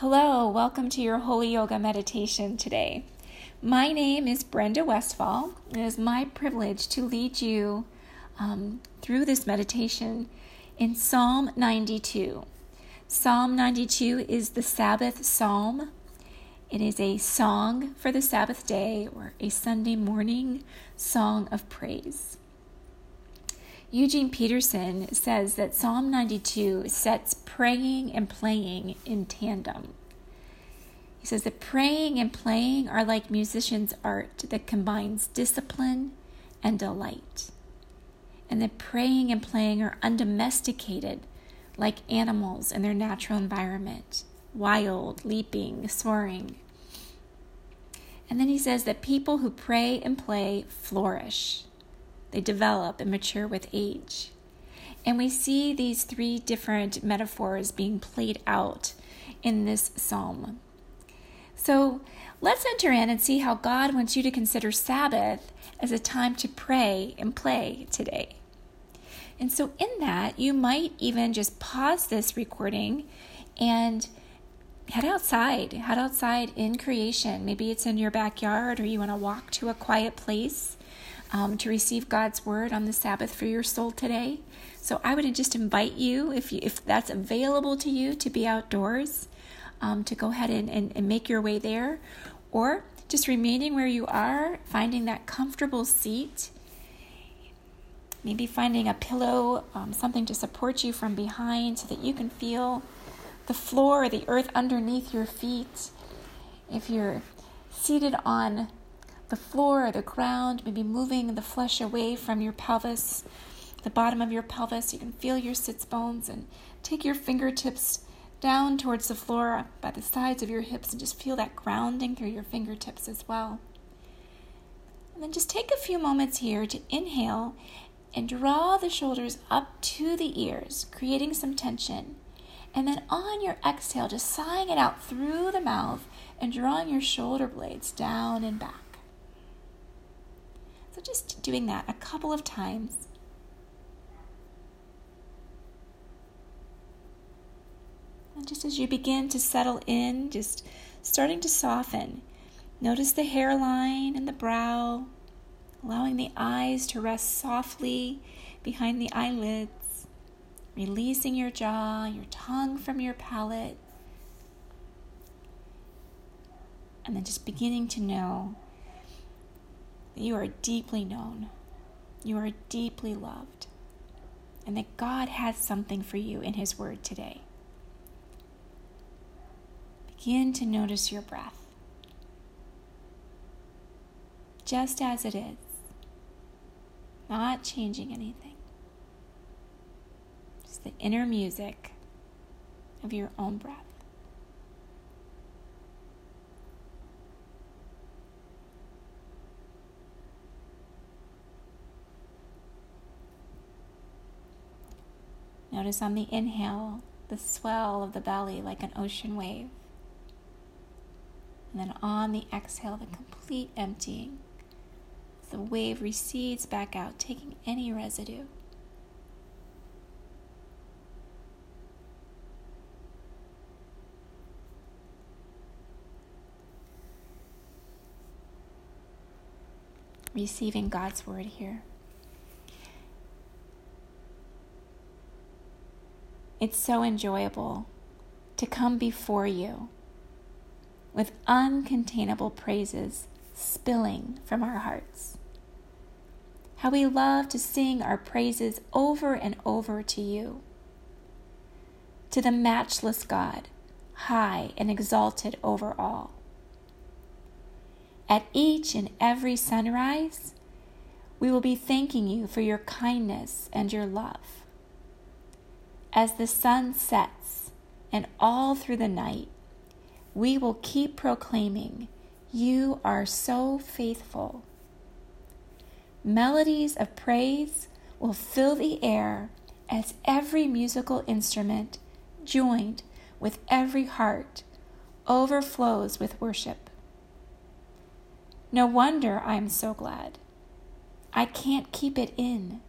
Hello, welcome to your Holy Yoga meditation today. My name is Brenda Westfall. It is my privilege to lead you um, through this meditation in Psalm 92. Psalm 92 is the Sabbath psalm. It is a song for the Sabbath day or a Sunday morning song of praise. Eugene Peterson says that Psalm 92 sets praying and playing in tandem. He says that praying and playing are like musicians' art that combines discipline and delight. And that praying and playing are undomesticated like animals in their natural environment, wild, leaping, soaring. And then he says that people who pray and play flourish. They develop and mature with age. And we see these three different metaphors being played out in this psalm. So let's enter in and see how God wants you to consider Sabbath as a time to pray and play today. And so, in that, you might even just pause this recording and head outside. Head outside in creation. Maybe it's in your backyard or you want to walk to a quiet place um, to receive God's word on the Sabbath for your soul today. So I would just invite you, if you, if that's available to you, to be outdoors, um, to go ahead and, and, and make your way there, or just remaining where you are, finding that comfortable seat. Maybe finding a pillow, um, something to support you from behind so that you can feel the floor or the earth underneath your feet. If you're seated on the floor or the ground, maybe moving the flesh away from your pelvis, the bottom of your pelvis. You can feel your sits bones and take your fingertips down towards the floor by the sides of your hips and just feel that grounding through your fingertips as well. And then just take a few moments here to inhale and draw the shoulders up to the ears, creating some tension. And then on your exhale, just sighing it out through the mouth and drawing your shoulder blades down and back. So just doing that a couple of times. And just as you begin to settle in, just starting to soften, notice the hairline and the brow, allowing the eyes to rest softly behind the eyelids, releasing your jaw, your tongue from your palate, and then just beginning to know you are deeply known, you are deeply loved, and that God has something for you in His Word today. Begin to notice your breath, just as it is, not changing anything. Just the inner music of your own breath. Notice on the inhale the swell of the belly like an ocean wave. And then on the exhale, the complete emptying. The wave recedes back out, taking any residue. Receiving God's word here. It's so enjoyable to come before you with uncontainable praises spilling from our hearts. How we love to sing our praises over and over to you, to the matchless God, high and exalted over all. At each and every sunrise, we will be thanking you for your kindness and your love as the sun sets and all through the night, we will keep proclaiming, You are so faithful. Melodies of praise will fill the air as every musical instrument, joined with every heart, overflows with worship. No wonder I'm so glad. I can't keep it in.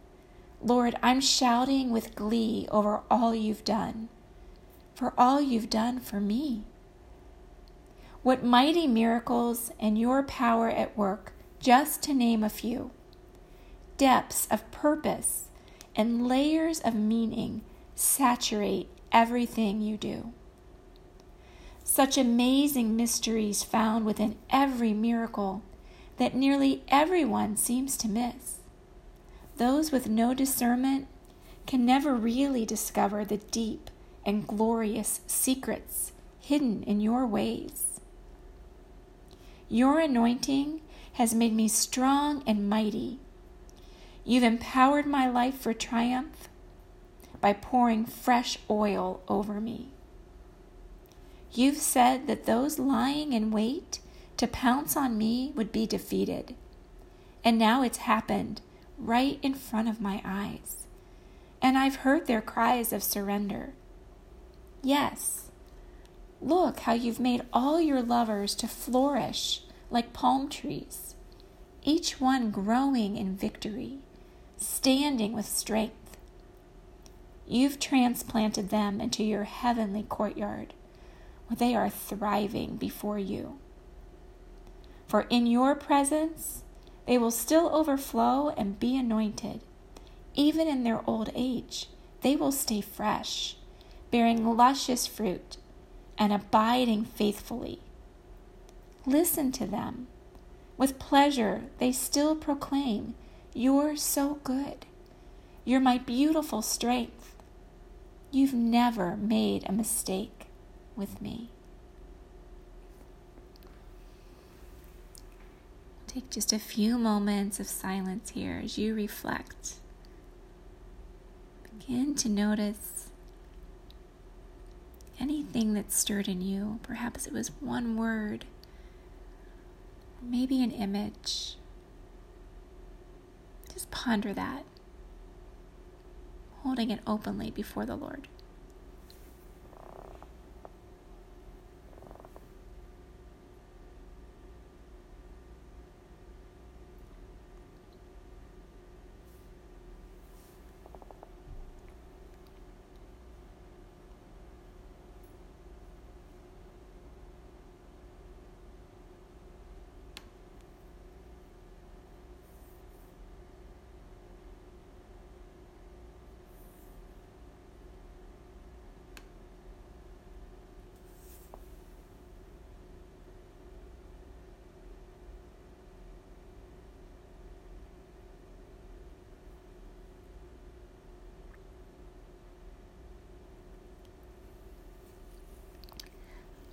Lord, I'm shouting with glee over all you've done, for all you've done for me. What mighty miracles and your power at work, just to name a few. Depths of purpose and layers of meaning saturate everything you do. Such amazing mysteries found within every miracle that nearly everyone seems to miss. Those with no discernment can never really discover the deep and glorious secrets hidden in your ways. Your anointing has made me strong and mighty. You've empowered my life for triumph by pouring fresh oil over me. You've said that those lying in wait to pounce on me would be defeated. And now it's happened right in front of my eyes. And I've heard their cries of surrender. Yes, look how you've made all your lovers to flourish like palm trees, each one growing in victory, standing with strength. You've transplanted them into your heavenly courtyard where they are thriving before you. For in your presence, they will still overflow and be anointed. Even in their old age, they will stay fresh, bearing luscious fruit and abiding faithfully. Listen to them. With pleasure, they still proclaim, You're so good. You're my beautiful strength. You've never made a mistake with me. Take just a few moments of silence here as you reflect. Begin to notice anything that stirred in you. Perhaps it was one word, maybe an image. Just ponder that, holding it openly before the Lord.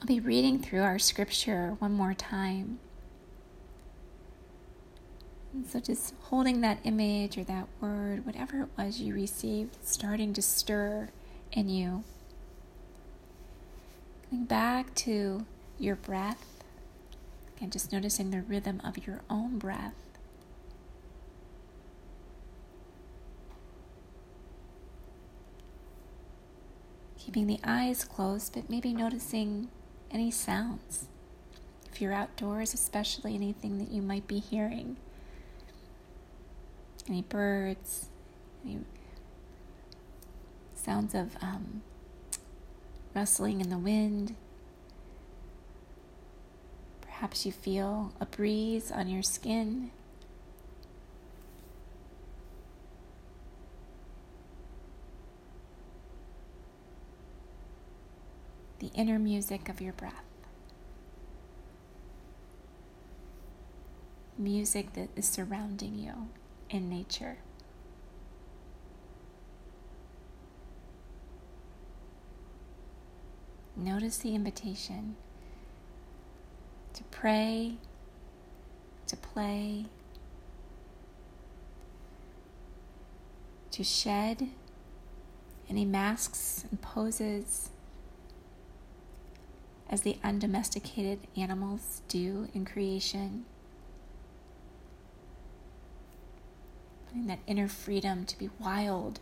I'll be reading through our scripture one more time. And so, just holding that image or that word, whatever it was you received, starting to stir in you. Going back to your breath, and just noticing the rhythm of your own breath. Keeping the eyes closed, but maybe noticing any sounds. If you're outdoors, especially anything that you might be hearing. Any birds, any sounds of um, rustling in the wind. Perhaps you feel a breeze on your skin. The inner music of your breath. Music that is surrounding you in nature. Notice the invitation to pray, to play, to shed any masks and poses as the undomesticated animals do in creation. Finding that inner freedom to be wild,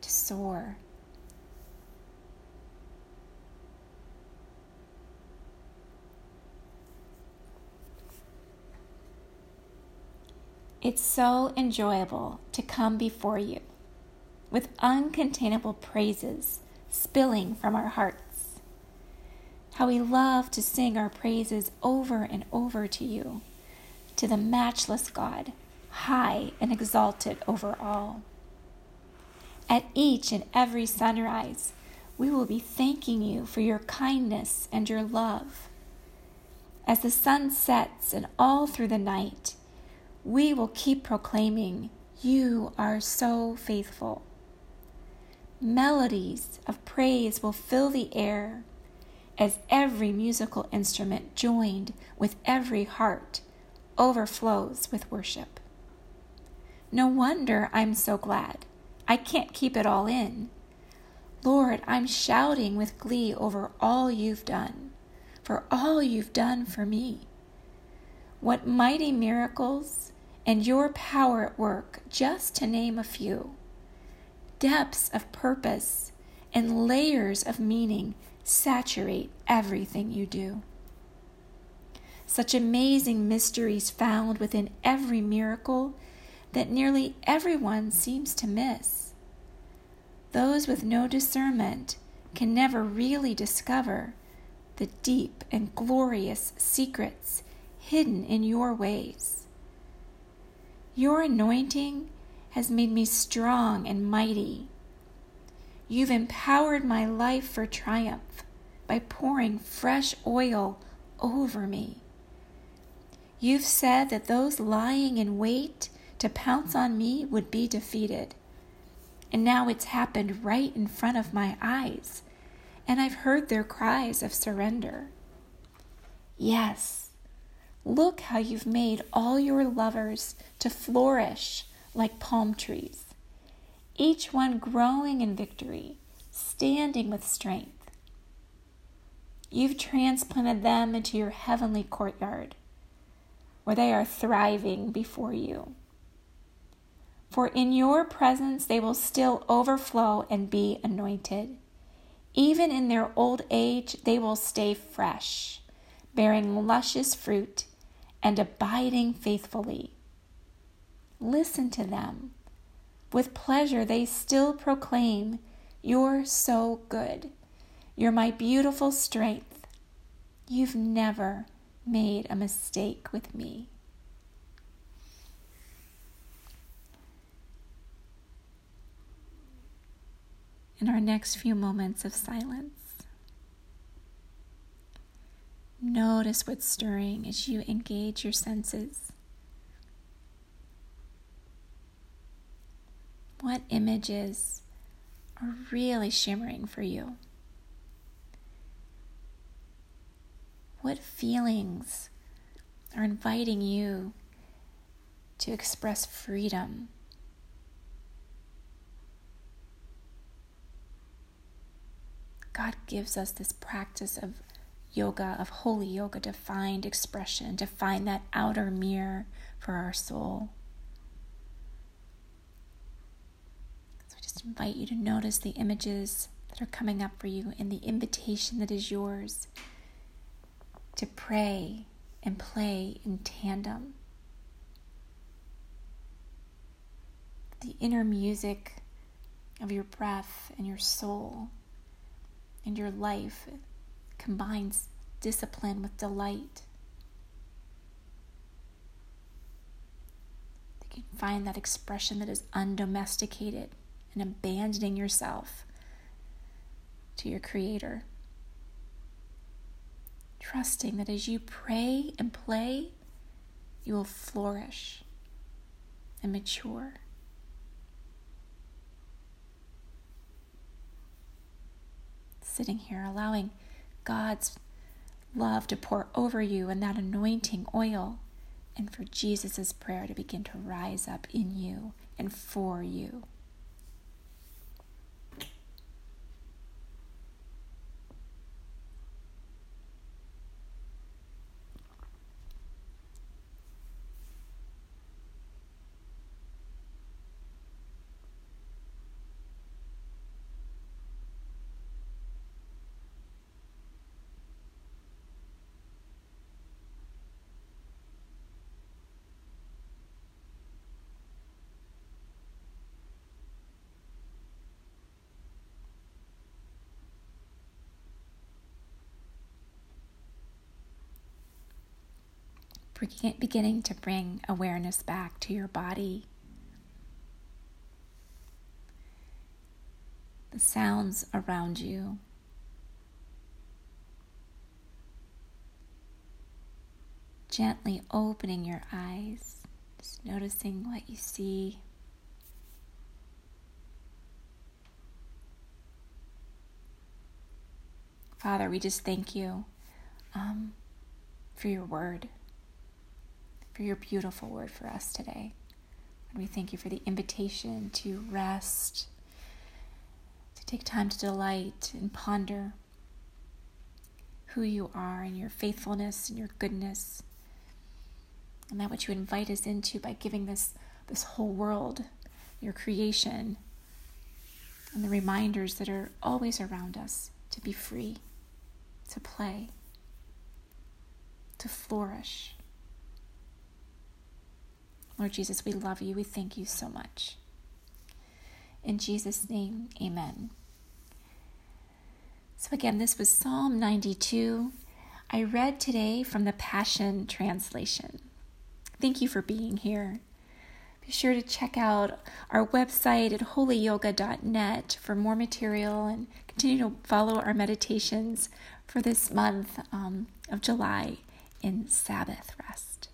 to soar. It's so enjoyable to come before you with uncontainable praises spilling from our hearts How we love to sing our praises over and over to you, to the matchless God, high and exalted over all. At each and every sunrise, we will be thanking you for your kindness and your love. As the sun sets and all through the night, we will keep proclaiming, You are so faithful. Melodies of praise will fill the air as every musical instrument joined with every heart overflows with worship. No wonder I'm so glad. I can't keep it all in. Lord, I'm shouting with glee over all you've done for all you've done for me. What mighty miracles and your power at work, just to name a few. Depths of purpose and layers of meaning saturate everything you do. Such amazing mysteries found within every miracle that nearly everyone seems to miss. Those with no discernment can never really discover the deep and glorious secrets hidden in your ways. Your anointing has made me strong and mighty. You've empowered my life for triumph by pouring fresh oil over me. You've said that those lying in wait to pounce on me would be defeated. And now it's happened right in front of my eyes and I've heard their cries of surrender. Yes, look how you've made all your lovers to flourish like palm trees, each one growing in victory, standing with strength. You've transplanted them into your heavenly courtyard, where they are thriving before you. For in your presence they will still overflow and be anointed. Even in their old age, they will stay fresh, bearing luscious fruit and abiding faithfully. Listen to them. With pleasure, they still proclaim, You're so good. You're my beautiful strength. You've never made a mistake with me. in our next few moments of silence. Notice what's stirring as you engage your senses. What images are really shimmering for you? What feelings are inviting you to express freedom God gives us this practice of yoga, of holy yoga, to find expression, to find that outer mirror for our soul. So I just invite you to notice the images that are coming up for you and the invitation that is yours to pray and play in tandem. The inner music of your breath and your soul and your life combines discipline with delight. You can find that expression that is undomesticated and abandoning yourself to your Creator. Trusting that as you pray and play, you will flourish and mature. sitting here, allowing God's love to pour over you and that anointing oil, and for Jesus' prayer to begin to rise up in you and for you. Beginning to bring awareness back to your body. The sounds around you. Gently opening your eyes, just noticing what you see. Father, we just thank you um, for your word for your beautiful word for us today. And we thank you for the invitation to rest, to take time to delight and ponder who you are and your faithfulness and your goodness. And that what you invite us into by giving this, this whole world, your creation, and the reminders that are always around us to be free, to play, to flourish. Lord Jesus, we love you. We thank you so much. In Jesus' name, amen. So, again, this was Psalm 92. I read today from the Passion Translation. Thank you for being here. Be sure to check out our website at holyyoga.net for more material and continue to follow our meditations for this month um, of July in Sabbath rest.